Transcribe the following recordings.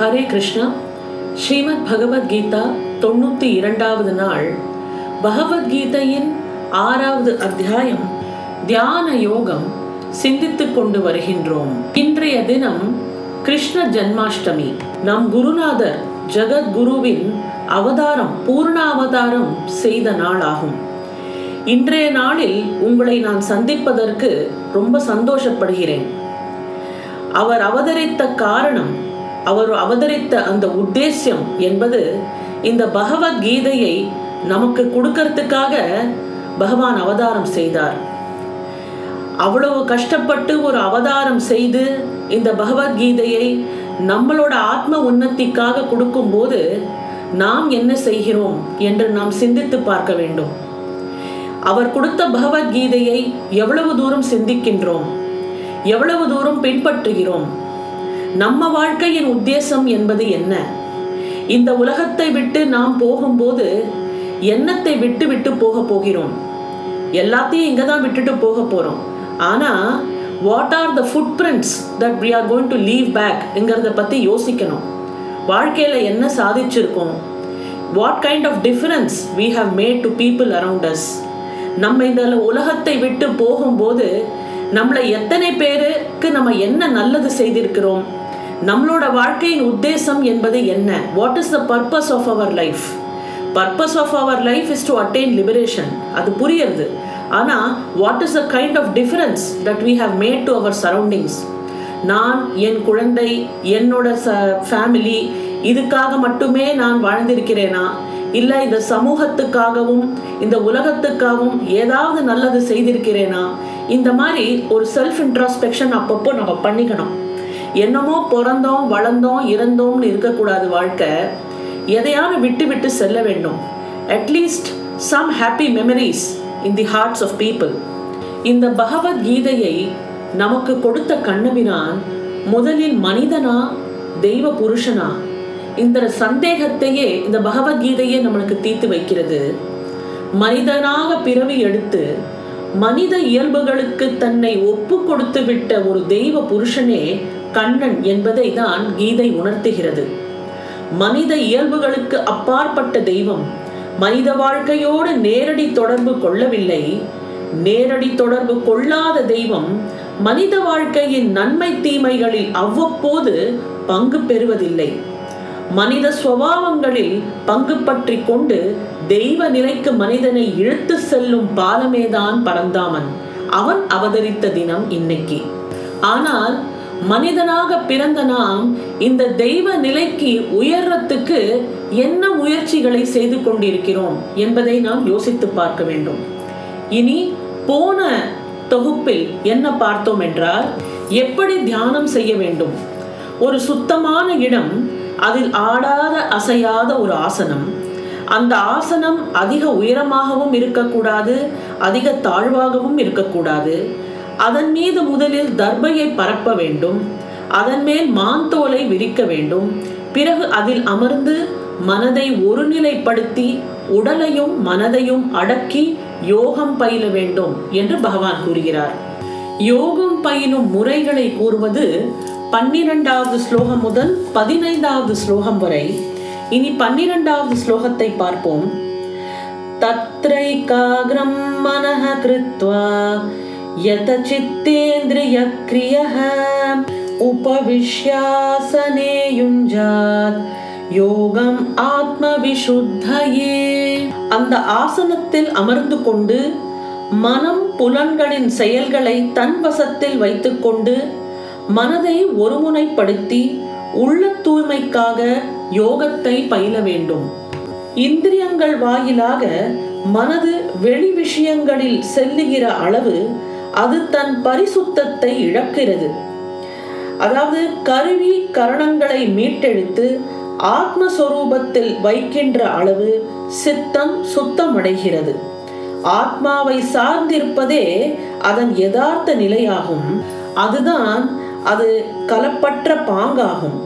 ஹரே கிருஷ்ணா. ஸ்ரீமத் பகவத்கீதா தொண்ணூத்தி இரண்டாவது நாள். பகவத்கீதையின் ஆறாவது அத்தியாயம். தியான யோகம் சிந்தித்துக் கொண்டு வருகின்றோம். இன்றைய தினம் கிருஷ்ண ஜன்மாஷ்டமி. நம் குருநாதர் ஜெகத்குருவின் அவதாரம் பூர்ண அவதாரம் செய்த நாளாகும். இன்றைய நாளில் உங்களை நான் சந்திப்பதற்கு ரொம்ப சந்தோஷப்படுகிறேன். அவர் அவதரித்த காரணம் அவர் அவதரித்த அந்த உத்தேசியம் என்பது இந்த பகவத்கீதையை நமக்கு கொடுக்கறதுக்காக பகவான் அவதாரம் செய்தார். அவ்வளவு கஷ்டப்பட்டு ஒரு அவதாரம் செய்து இந்த பகவத்கீதையை நம்மளோட ஆத்ம உன்னத்திக்காக கொடுக்கும்போது நாம் என்ன செய்கிறோம் என்று நாம் சிந்தித்து பார்க்க வேண்டும். அவர் கொடுத்த பகவத்கீதையை எவ்வளவு தூரம் சிந்திக்கின்றோம் எவ்வளவு தூரம் பின்பற்றுகிறோம் நம்ம வாழ்க்கையின் உத்தேசம் என்பது என்ன? இந்த உலகத்தை விட்டு நாம் போகும்போது எண்ணத்தை விட்டு விட்டு போக போகிறோம். எல்லாத்தையும் இங்கே தான் விட்டுட்டு போக போகிறோம் ஆனால் what are the footprints that we are going to leave பேக்ங்கிறத பற்றி யோசிக்கணும். வாழ்க்கையில் என்ன சாதிச்சிருக்கோம்? What kind of difference we have made to people around us நம்ம இந்த உலகத்தை விட்டு போகும்போது நம்மளை எத்தனை பேருக்கு நம்ம என்ன நல்லது செய்திருக்கிறோம்? நம்மளோட வாழ்க்கையின் உத்தேசம் என்பது என்ன? What is the purpose of our life purpose of our life is to attain liberation அது புரியுறது ஆனால் what is the kind of difference that we have made to our surroundings நான் என் குழந்தை என்னோட ச ஃபேமிலி இதுக்காக மட்டுமே நான் வாழ்ந்திருக்கிறேனா? இல்லை இந்த சமூகத்துக்காகவும் இந்த உலகத்துக்காகவும் ஏதாவது நல்லது செய்திருக்கிறேனா? இந்த மாதிரி ஒரு செல்ஃப் இன்ட்ராஸ்பெக்ஷன் அப்பப்போ நம்ம பண்ணிக்கணும். என்னமோ பிறந்தோம் வளர்ந்தோம் இறந்தோம்னு இருக்கக்கூடாது வாழ்க்கை. எதையாவது விட்டு விட்டு செல்ல வேண்டும். At least some happy memories in the hearts of people இந்த பகவத்கீதையை நமக்கு கொடுத்த கண்ணபிரான் முதலில் மனிதனா தெய்வ புருஷனா? இந்த சந்தேகத்தையே இந்த பகவத்கீதையே நம்மளுக்கு தீர்த்து வைக்கிறது. மனிதனாக பிறவி எடுத்து மனித இயல்புகளுக்கு தன்னை ஒப்பு கொடுத்து விட்ட ஒரு தெய்வ புருஷனே கண்ணன் என்பதை தான் கீதை உணர்த்துகிறது. மனித இயல்புகளுக்கு அப்பாற்பட்ட தெய்வம் மனித வாழ்க்கையோடு நேரடி தொடர்பு கொள்ளவில்லை. நேரடி தொடர்பு கொள்ளாத தெய்வம் மனித வாழ்க்கையின் நன்மை தீமைகளில் அவ்வப்போது பங்கு பெறுவதில்லை. மனித சுவாவங்களில் பங்கு பற்றி கொண்டு தெய்வ நிலைக்கு மனிதனை இழுத்து செல்லும் பாலமேதான் பரந்தாமன். அவன் அவதரித்த தினம் இன்னைக்கு. ஆனால் மனிதனாக பிறந்த நாம் இந்த தெய்வ நிலைக்கு உயர்றத்துக்கு என்ன முயற்சிகளை செய்து கொண்டிருக்கிறோம் என்பதை நாம் யோசித்து பார்க்க வேண்டும். இனி போன தொகுப்பில் என்ன பார்த்தோம் என்றால் எப்படி தியானம் செய்ய வேண்டும்? ஒரு சுத்தமான இடம் அதில் ஆடாத அசையாத ஒரு ஆசனம். அந்த ஆசனம் அதிக உயரமாகவும் இருக்கக்கூடாது அதிக தாழ்வாகவும் இருக்கக்கூடாது. அதன் மீது முதலில் தர்பையை பரப்ப வேண்டும். அதன் மேல் மாந்தோலை விரிக்க வேண்டும். பிறகு அதில் அமர்ந்து மனதை ஒருநிலைப்படுத்தி உடலையும் மனதையும் அடக்கி யோகம் பயில வேண்டும் என்று பகவான் கூறுகிறார். யோகம் பயிலும் முறைகளை கூறுவது பன்னிரெண்டாவது ஸ்லோகம் முதல் பதினைந்தாவது ஸ்லோகம் வரை. இனி பன்னிரெண்டாவது ஸ்லோகத்தை பார்ப்போம். தத்ரைகாகிரம் மனஹ கிருத்வா यतचित्तेन्द्रियक्रियः उपविश्यासने युञ्जात् யோகம் ஆத்ம விஷுத்தையே அந்த ஆசனத்தில் அமர்ந்து கொண்டு மனம் புலன்களின் செயல்களை தன் வசத்தில் வைத்துக்கொண்டு மனதை ஒருமுனைப்படுத்தி உள்ள தூய்மைக்காக யோகத்தை பயில வேண்டும் இந்திரியங்கள் வாயிலாக மனது வெளி விஷயங்களில் செல்லுகிற அளவு அது தன் பரிசுத்தத்தை இழக்கிறது. அதாவது கருவி கரணங்களை மீட்டெடுத்து ஆத்மஸ்வரூபத்தில் வைக்கின்ற அளவு சித்தம் சுத்தமடைகிறது. ஆத்மாவை சார்ந்திருப்பதே அதன் யதார்த்த நிலையாகும். அதுதான் அது கலப்பற்ற பாங்காகும்.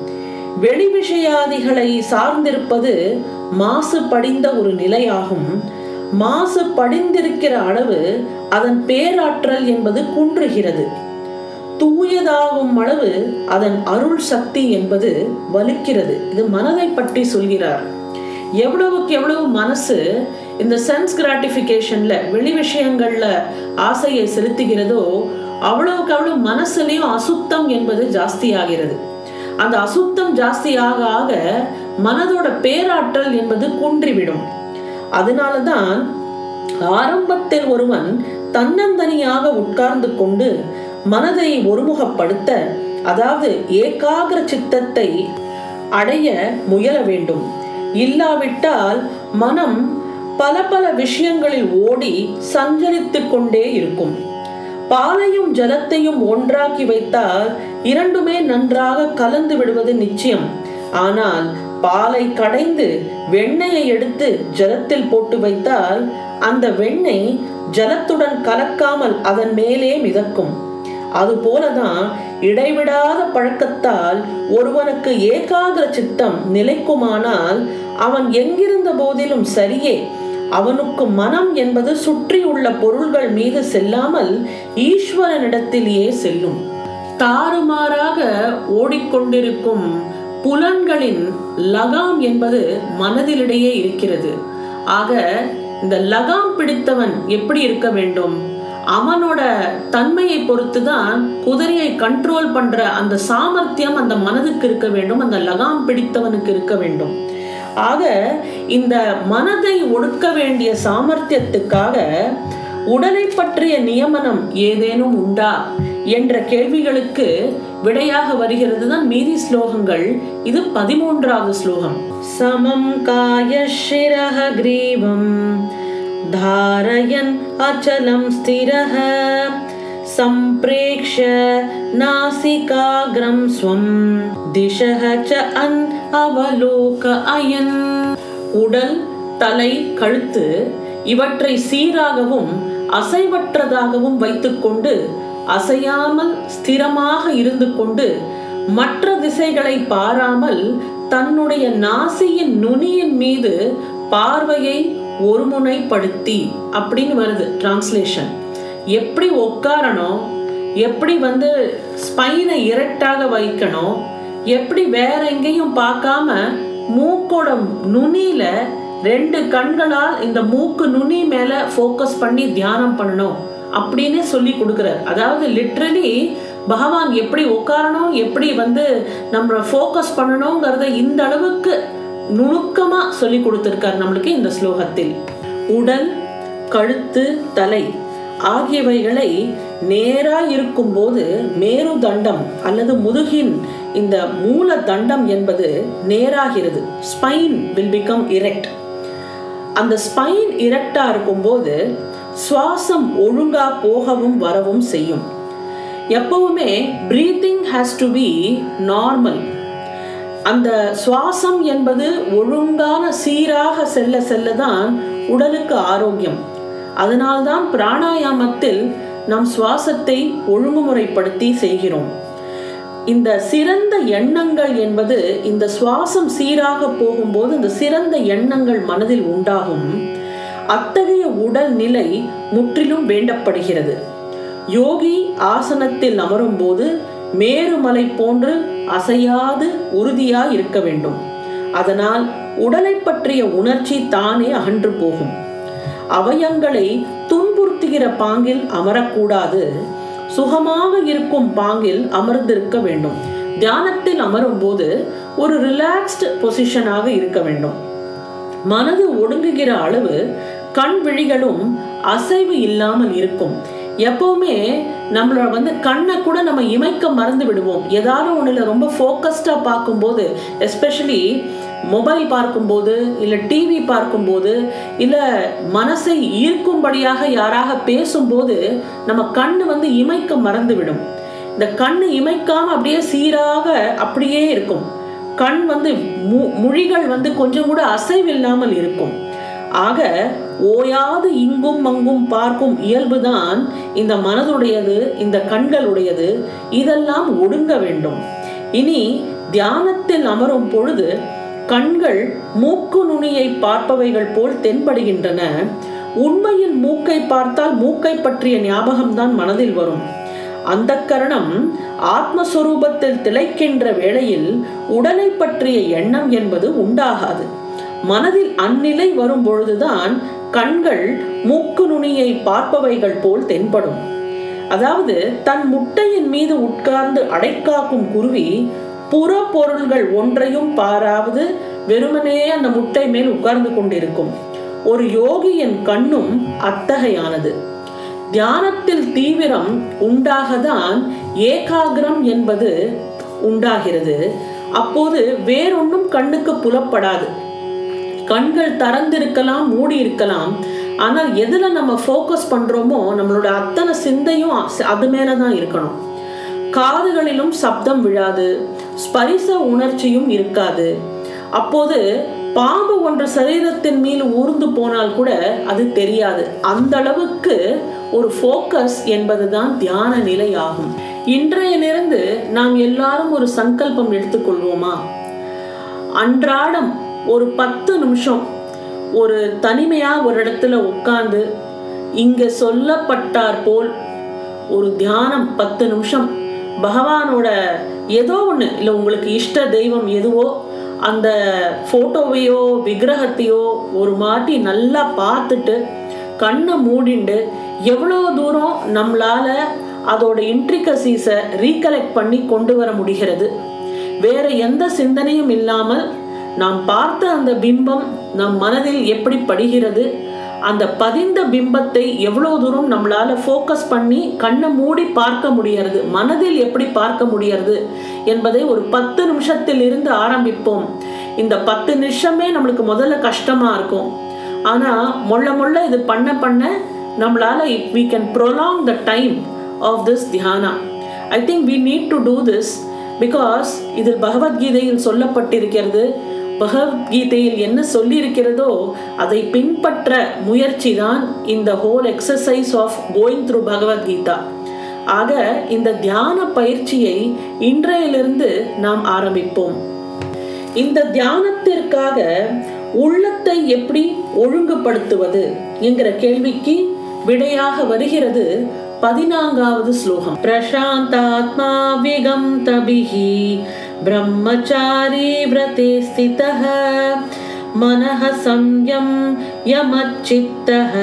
வெளி விஷயாதிகளை சார்ந்திருப்பது மாசு படிந்த ஒரு நிலையாகும். மாசு படிந்திருக்கிற அளவு அதன் பேராற்றல் என்பது குன்றுகிறது. தூயதாகும் அளவு அதன் அருள் சக்தி என்பது வலுக்கிறது. இது மனதை பற்றி சொல்கிறார். எவ்வளவுக்கு எவ்வளவு மனசு இந்த சென்ஸ் கிராட்டிஃபிகேஷன்ல வெளி விஷயங்கள்ல ஆசையை செலுத்துகிறதோ அவ்வளவுக்கு அவ்வளவு மனசுலயும் அசுத்தம் என்பது ஜாஸ்தி ஆகிறது அந்த அசுத்தம் ஜாஸ்தி ஆக ஆக மனதோட பேராற்றல் என்பது குன்றிவிடும். அதனாலதான் ஆரம்பத்தில் ஒருவன் தன்னந்தனியாக உட்கார்ந்து கொண்டு மனதை ஒருமுகப்படுத்த அதாவது ஏகாகிர சித்தத்தை அடைய முயல வேண்டும். இல்லாவிட்டால் மனம் பல பல விஷயங்களில் ஓடி சஞ்சரித்து கொண்டே இருக்கும். பாலையும் ஜலத்தையும் ஒன்றாக்கி வைத்தால் இரண்டுமே நன்றாக கலந்து விடுவது நிச்சயம். ஆனால் பாலை கடைந்து வெண்ணெயை எடுத்து ஜலத்தில் போட்டு வைத்தால் அந்த வெண்ணெய் ஜலத்துடன் கலக்காமல் அதன் மேலே மிதக்கும். அதுபோலதான் இடைவிடாத பழக்கத்தால் ஒருவனுக்கு ஏகாகிர சித்தம் நிலைக்குமானால் அவன் எங்கிருந்த போதிலும் சரியே அவனுக்கு மனம் என்பது சுற்றியுள்ள பொருள்கள் மீது செல்லாமல் ஈஸ்வரனிடத்திலேயே செல்லும். தாறுமாறாக ஓடிக்கொண்டிருக்கும் புலன்களின் லகாம் என்பது மனதிலிடையே இருக்கிறது. ஆக இந்த லகாம் பிடித்தவன் எப்படி இருக்க வேண்டும்? அவனோட தன்மையை பொறுத்து தான் குதிரையை கண்ட்ரோல் பண்ற அந்த சாமர்த்தியம் அந்த மனதுக்கு இருக்க வேண்டும் அந்த லகாம் பிடித்தவனுக்கு இருக்க வேண்டும். ஆக இந்த மனதை ஒடுக்க வேண்டிய சாமர்த்தியத்துக்காக உடலை பற்றிய நியமனம் ஏதேனும் உண்டா? என்ற கேள்விகளுக்கு விடையாக வருகிறது தான் மீதி ஸ்லோகங்கள் இது பதிமூன்றாவது ஸ்லோகம் சமம் காய சிரக கிரீவம் தாரயன் அச்சலம் ஸ்திரக सम्प्रेक्ष्य नासिकाग्रं स्वं दिशः च अन् அவலோக அயன் உடல் தலை கழுத்து இவற்றை சீராகவும் அசைவற்றதாகவும் வைத்துக்கொண்டு அசையாமல் ஸ்திரமாக இருந்து கொண்டு மற்ற திசைகளை பாராமல் தன்னுடைய நாசியின் நுனியின் மீது பார்வையை ஒருமுனைப்படுத்தி அப்படின்னு வருது டிரான்ஸ்லேஷன் எப்படி உட்காரணும்? எப்படி வந்து ஸ்பைனை இரட்டாக வைக்கணும்? எப்படி வேற எங்கேயும் பார்க்காம மூக்கோட நுனியில ரெண்டு கண்களால் இந்த மூக்கு நுனி மேல ஃபோக்கஸ் பண்ணி தியானம் பண்ணணும்? அப்படின்னு சொல்லி கொடுக்குறார். அதாவது லிட்ரலி பகவான் எப்படி உட்காரணும் எப்படி வந்து நம்ம ஃபோக்கஸ் பண்ணணுங்கிறத இந்த அளவுக்கு நுணுக்கமாக சொல்லி கொடுத்துருக்கார் நம்மளுக்கு இந்த ஸ்லோகத்தில். உடல் கழுத்து தலை ஆகியவைகளை நேராக இருக்கும்போது மேரு தண்டம் அல்லது முதுகின் இந்த மூல தண்டம் என்பது நேராகிறது. ஸ்பைன் வில் பிகம் இரெக்ட் அந்த ஸ்பைன் இரெக்டாக இருக்கும்போது சுவாசம் ஒழுங்கா போகவும் வரவும் செய்யும். எப்பவுமே breathing has to be normal அந்த சுவாசம் என்பது ஒழுங்கான சீராக செல்ல செல்ல தான் உடலுக்கு ஆரோக்கியம். அதனால்தான் பிராணாயாமத்தில் நம் சுவாசத்தை ஒழுங்குமுறைப்படுத்தி செய்கிறோம். இந்த சிறந்த எண்ணங்கள் என்பது இந்த சுவாசம் சீராக போகும்போது இந்த சிறந்த எண்ணங்கள் மனதில் உண்டாகும். அத்தகைய உடல் நிலை முற்றிலும் வேண்டப்படுகிறது. யோகி ஆசனத்தில் அமரும் போது மேருமலை போன்று அசையாது உறுதியாய் இருக்க வேண்டும். அதனால் உடலை பற்றிய உணர்ச்சி தானே அகன்று போகும். அவயங்களை துன்புறுத்துகிற பாங்கில் அமரக்கூடாது. சுகமாக இருக்கும் பாங்கில் அமர்ந்திருக்க வேண்டும். தியானத்தில் அமரும் போது ஒரு ரிலாக்ஸ்டு பொசிஷனாக இருக்க வேண்டும். மனது ஒடுங்குகிற அளவு கண் விழிகளும் அசைவு இல்லாமல் இருக்கும். எப்பவுமே நம்மளோட வந்து கண்ணை கூட நம்ம இமைக்க மறந்து விடுவோம். ஏதாவது ஒன்றில் ரொம்ப ஃபோக்கஸ்டாக பார்க்கும்போது எஸ்பெஷலி மொபைல் பார்க்கும்போது இல்லை டிவி பார்க்கும்போது இல்லை மனசை ஈர்க்கும்படியாக யாராக பேசும்போது நம்ம கண் வந்து இமைக்க மறந்து விடும். இந்த கண் இமைக்காம அப்படியே சீராக அப்படியே இருக்கும். கண் வந்து மு மொழிகள் வந்து கொஞ்சம் கூட அசைவில்லாமல் இருக்கும். ஆக ஓயாது இங்கும் அங்கும் பார்க்கும் இயல்புதான் இந்த மனதுடையது இந்த கண்களுடையது இதெல்லாம் ஒடுங்க வேண்டும். இனி தியானத்தில் அமரும் பொழுது கண்கள் மூக்கு நுனியை பார்ப்பவைகள் போல் தென்படுகின்றன. உண்மையில் மூக்கை பார்த்தால் மூக்கை பற்றிய ஞாபகம்தான் மனதில் வரும். அந்த கரணம் ஆத்மஸ்வரூபத்தில் திளைக்கின்ற வேளையில் உடலை பற்றிய எண்ணம் என்பது உண்டாகாது. மனதில் அந்நிலை வரும் பொழுதுதான் கண்கள் மூக்கு நுனியை பார்ப்பவைகள் போல் தென்படும். அதாவது தன் முட்டையின் மீது உட்கார்ந்து அடைக்காக்கும் குருவி புற பொருள்கள் ஒன்றையும் பாராவது வெறுமனே அந்த முட்டை மேல் உட்கார்ந்து கொண்டிருக்கும். ஒரு யோகியின் கண்ணும் அத்தகையானது. தியானத்தில் தீவிரம் உண்டாகதான் ஏகாகிரம் என்பது உண்டாகிறது. அப்போது வேறொன்னும் கண்ணுக்கு புலப்படாது. கண்கள் திறந்திருக்கலாம் மூடி இருக்கலாம் ஆனால் எதுல நம்ம ஃபோக்கஸ் பண்றோமோ நம்மளோட அத்தனை சிந்தையும் அது மேலதான் இருக்கணும். காதுகளிலும் சப்தம் விழாது. ஸ்பரிச உணர்ச்சியும் இருக்காது. அப்போது பாம்பு ஒன்று சரீரத்தின் மீது ஊர்ந்து போனால் கூட அது தெரியாது. அந்த அளவுக்கு ஒரு ஃபோக்கஸ் என்பதுதான் தியான நிலை ஆகும் இன்றையிலிருந்து நாம் எல்லாரும் ஒரு சங்கல்பம் எடுத்துக்கொள்வோமா? அன்றாடம் ஒரு பத்து நிமிஷம் ஒரு தனிமையா ஒரு இடத்துல உட்கார்ந்து இங்க சொல்லப்பட்டார் போல் ஒரு தியானம் பத்து நிமிஷம். பகவானோட ஏதோ ஒன்று இல்லை உங்களுக்கு இஷ்ட தெய்வம் எதுவோ அந்த ஃபோட்டோவையோ விக்கிரகத்தையோ ஒரு மாட்டி நல்லா பார்த்துட்டு கண்ணை மூடிண்டு எவ்வளோ தூரம் நம்மளால் அதோட இன்ட்ரிகசிஸை ரீகலெக்ட் பண்ணி கொண்டு வர முடிகிறது. வேற எந்த சிந்தனையும் இல்லாமல் நாம் பார்த்த அந்த பிம்பம் நம் மனதில் எப்படி படுகிறது அந்த பதிந்த பிம்பத்தை எவ்வளோ தூரம் நம்மளால் ஃபோக்கஸ் பண்ணி கண்ணை மூடி பார்க்க முடியறது மனதில் எப்படி பார்க்க முடியறது என்பதை ஒரு பத்து நிமிஷத்தில் இருந்து ஆரம்பிப்போம். இந்த பத்து நிமிஷமே நம்மளுக்கு முதல்ல கஷ்டமாக இருக்கும். ஆனால் மொள்ள மொள்ள இது பண்ண பண்ண நம்மளால் we can prolong the time of this dhyana I think we need to do this because இதில் பகவத்கீதையில் சொல்லப்பட்டிருக்கிறது பகவத்கீதையில் என்ன சொல்லியிருக்கிறதோ அதை பின்பற்ற முயற்சி தான் இந்த whole exercise of going through Bhagavad Gita. ஆக இந்த தியான பயிற்சியை இன்றையிலிருந்து நாம் ஆரம்பிப்போம். இந்த தியானத்திற்காக உள்ளத்தை எப்படி ஒழுங்குபடுத்துவது என்கிற கேள்விக்கு விடையாக வருகிறது பதினான்காவது ஸ்லோகம். பிரசாந்தாத்மா விகம் தபிஹி ब्रह्मचारी व्रते स्थितः मनः संयम यमच्चित्तः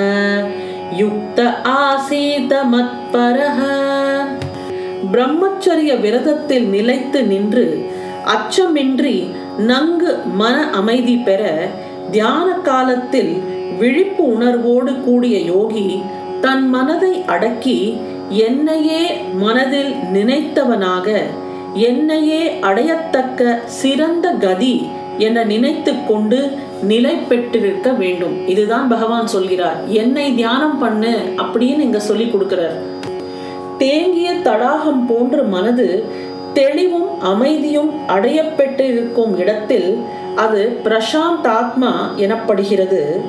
युक्त आसीत मत्परः பிரம்மச்சரிய விரதத்தில் நிலைத்து நின்று அச்சமின்றி நன்கு மன அமைதி பெற தியான காலத்தில் விழிப்பு உணர்வோடு கூடிய யோகி தன் மனதை அடக்கி என்னையே மனதில் நினைத்தவனாக என்னையே அடையத்தக்க சிறந்த கதி என நினைத்து கொண்டு நிலை பெற்றிருக்க வேண்டும். இதுதான் பகவான் சொல்கிறார். என்னை தியானம் பண்ணு அப்படின்னு இங்க சொல்லி கொடுக்கிறார். தேங்கிய தடாகம் போன்ற மனது தெளிவும் அமைதியும் அடையப்பட்டிருக்கும் இடத்தில் அது பிரசாந்த் ஆத்மா எனப்படுகிறது.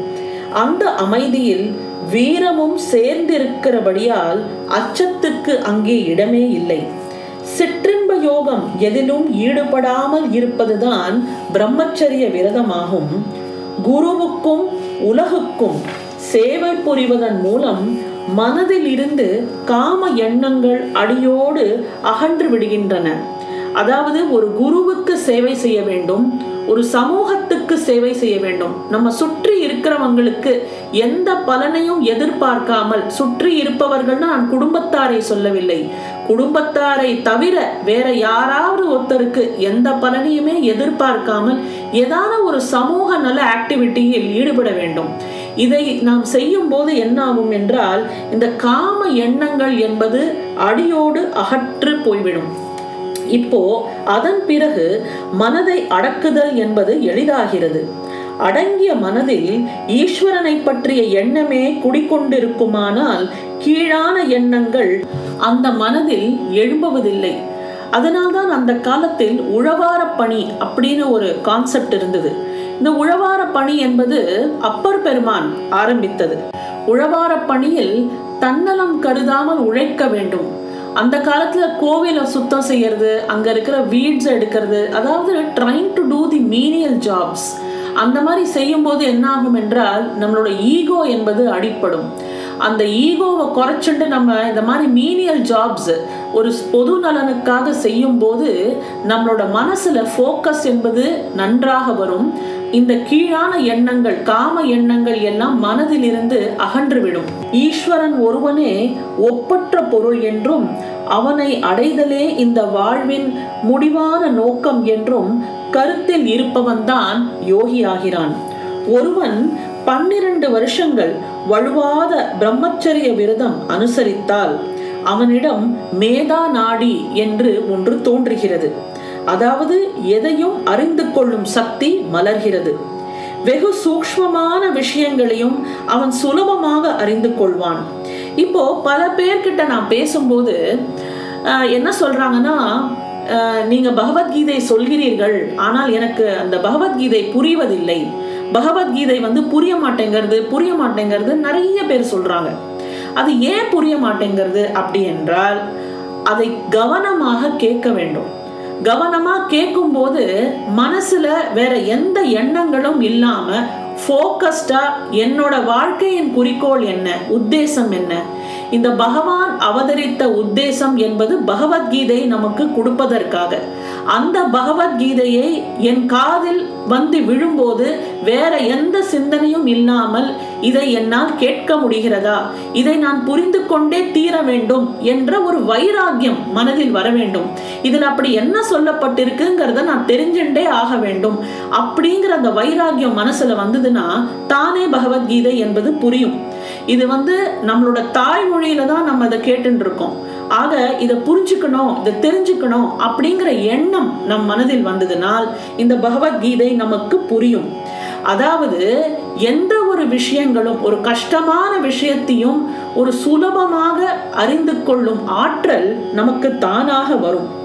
அந்த அமைதியில் வீரமும் சேர்ந்திருக்கிறபடியால் அச்சத்துக்கு அங்கே இடமே இல்லை. சிற்று கர்மயோகம் எதிலும் ஈடுபடாமல் இருப்பதுதான் பிரம்மச்சரிய விரதமாகும். குருவுக்கும் உலகுக்கும் சேவை புரிவதன் மூலம் மனதில் இருந்து காம எண்ணங்கள் அடியோடு அகன்று விடுகின்றன. அதாவது ஒரு குருவுக்கு சேவை செய்ய வேண்டும் ஒரு சமூகத்துக்கு சேவை செய்ய வேண்டும். நம்ம சுற்றி இருக்கிறவங்களுக்கு எந்த பலனையும் எதிர்பார்க்காமல் சுற்றி இருப்பவர்கள் நான் குடும்பத்தாரை சொல்லவில்லை. குடும்பத்தாரை தவிர வேற யாராவது ஒருத்தருக்கு எந்த பலனையுமே எதிர்பார்க்காமல் ஏதான ஒரு சமூக நல ஆக்டிவிட்டியில் ஈடுபட வேண்டும். இதை நாம் செய்யும் போது என்ன ஆகும் என்றால் இந்த காம எண்ணங்கள் என்பது அடியோடு அகற்று போய்விடும். இப்போ அதன் பிறகு மனதை அடக்குதல் என்பது எளிதாகிறது. அடங்கிய மனதில் ஈஸ்வரனை பற்றிய எண்ணமே குடிக்கொண்டிருக்குமானால் கீழான எண்ணங்கள் அந்த மனதில் எழும்புவதில்லை. அதனால்தான் அந்த காலத்தில் உழவார பணி அப்படின்னு ஒரு கான்செப்ட் இருந்தது. இந்த உழவார பணி என்பது அப்பர் பெருமான் ஆரம்பித்தது. உழவார பணியில் தன்னலம் கருதாமல் உழைக்க வேண்டும். அந்த காலத்துல கோவிலை சுத்தம் செய்யறது அங்க இருக்கிற வீட்ஸ் எடுக்கிறது அதாவது trying to do the menial jobs அந்த மாதிரி செய்யும் போது என்ன ஆகும் என்றால் நம்மளோட ஈகோ என்பது அடிப்படும். அந்த ஈகோவை குறைச்சிட்டு நம்ம இந்த மாதிரி மீனியல் ஜாப்ஸ் ஒரு பொது நலனுக்காக செய்யும் போது நம்மளோட மனசுல ஃபோக்கஸ் என்பது நன்றாக வரும். இந்த கீழான எண்ணங்கள் காம எண்ணங்கள் எல்லாம் மனதிலிருந்து அகன்றுவிடும். ஈஸ்வரன் ஒருவனே ஒப்பற்ற பொருள் என்றும் அவனை அடைதலே இந்த வாழ்வின் முடிவான நோக்கம் என்றும் கருத்தில் இருப்பவன்தான் யோகியாகிறான். ஒருவன் பன்னிரண்டு வருஷங்கள் வலுவாத பிரம்மச்சரிய விரதம் அனுசரித்தால் அவனிடம் மேதா நாடி என்று ஒன்று தோன்றுகிறது. அதாவது எதையும் அறிந்து கொள்ளும் சக்தி மலர்கிறது. வெகு சூக்ஷ்மமான விஷயங்களையும் அவன் சுலபமாக அறிந்து கொள்வான். இப்போ பல பேர்கிட்ட நான் பேசும்போது என்ன சொல்றாங்கன்னா நீங்க பகவத்கீதை சொல்கிறீர்கள் ஆனால் எனக்கு அந்த பகவத்கீதை புரிவதில்லை. பகவத்கீதை வந்து புரிய மாட்டேங்கிறது புரிய மாட்டேங்கிறது நிறைய பேர் சொல்றாங்க. அது ஏன் புரிய மாட்டேங்கிறது அப்படி என்றால் அதை கவனமாக கேட்க வேண்டும். கவனமா கேட்கும் போது மனசுல வேற எந்த எண்ணங்களும் இல்லாம ஃபோக்கஸ்டா என்னோட வாழ்க்கையின் குறிக்கோள் என்ன உத்தேசம் என்ன இந்த பகவான் அவதரித்த உத்தேசம் என்பது பகவத்கீதை நமக்கு கொடுப்பதற்காக. அந்த பகவத்கீதையை என் காதில் வந்து விழும்போது வேற எந்த சிந்தனையும் இல்லாமல் இதை என்னால் கேட்க முடிகிறதா? இதை நான் புரிந்து கொண்டே தீர வேண்டும் என்ற ஒரு வைராக்கியம் மனதில் வர வேண்டும். இதில் அப்படி என்ன சொல்லப்பட்டிருக்குங்கிறத நான் தெரிஞ்சுட்டே ஆக வேண்டும். அப்படிங்கிற அந்த வைராக்கியம் மனசுல வந்ததுன்னா தானே பகவத்கீதை என்பது புரியும். இது வந்து நம்மளோட தாய்மொழியில தான் நம்ம அதை கேட்டுன்னு இருக்கோம் ஆக இதை புரிஞ்சுக்கணும் இதை தெரிஞ்சுக்கணும் அப்படிங்கிற எண்ணம் நம் மனதில் வந்ததுனால் இந்த பகவத்கீதை நமக்கு புரியும். அதாவது எந்த ஒரு விஷயங்களும் ஒரு கஷ்டமான விஷயத்தையும் ஒரு சுலபமாக அறிந்து கொள்ளும் ஆற்றல் நமக்கு தானாக வரும்.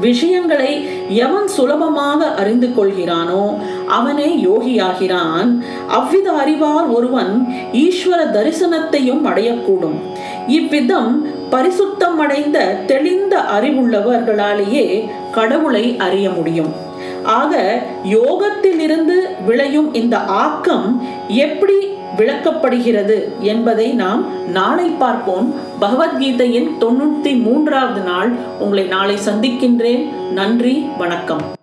விஷயங்களை எவன் சுலபமாக அறிந்து கொள்கிறானோ அவனே யோகியாகிறான். அவ்வித அறிவால் ஒருவன் ஈஸ்வர தரிசனத்தையும் அடையக்கூடும். இவ்விதம் பரிசுத்தம் அடைந்த தெளிந்த அறிவுள்ளவர்களாலேயே கடவுளை அறிய முடியும். ஆக யோகத்திலிருந்து விளையும் இந்த ஆக்கம் எப்படி விளக்கப்படுகிறது என்பதை நாம் நாளை பார்ப்போம். பகவத்கீதையின் தொண்ணூத்தி மூன்றாவது நாள். உங்களை நாளை சந்திக்கின்றேன். நன்றி வணக்கம்.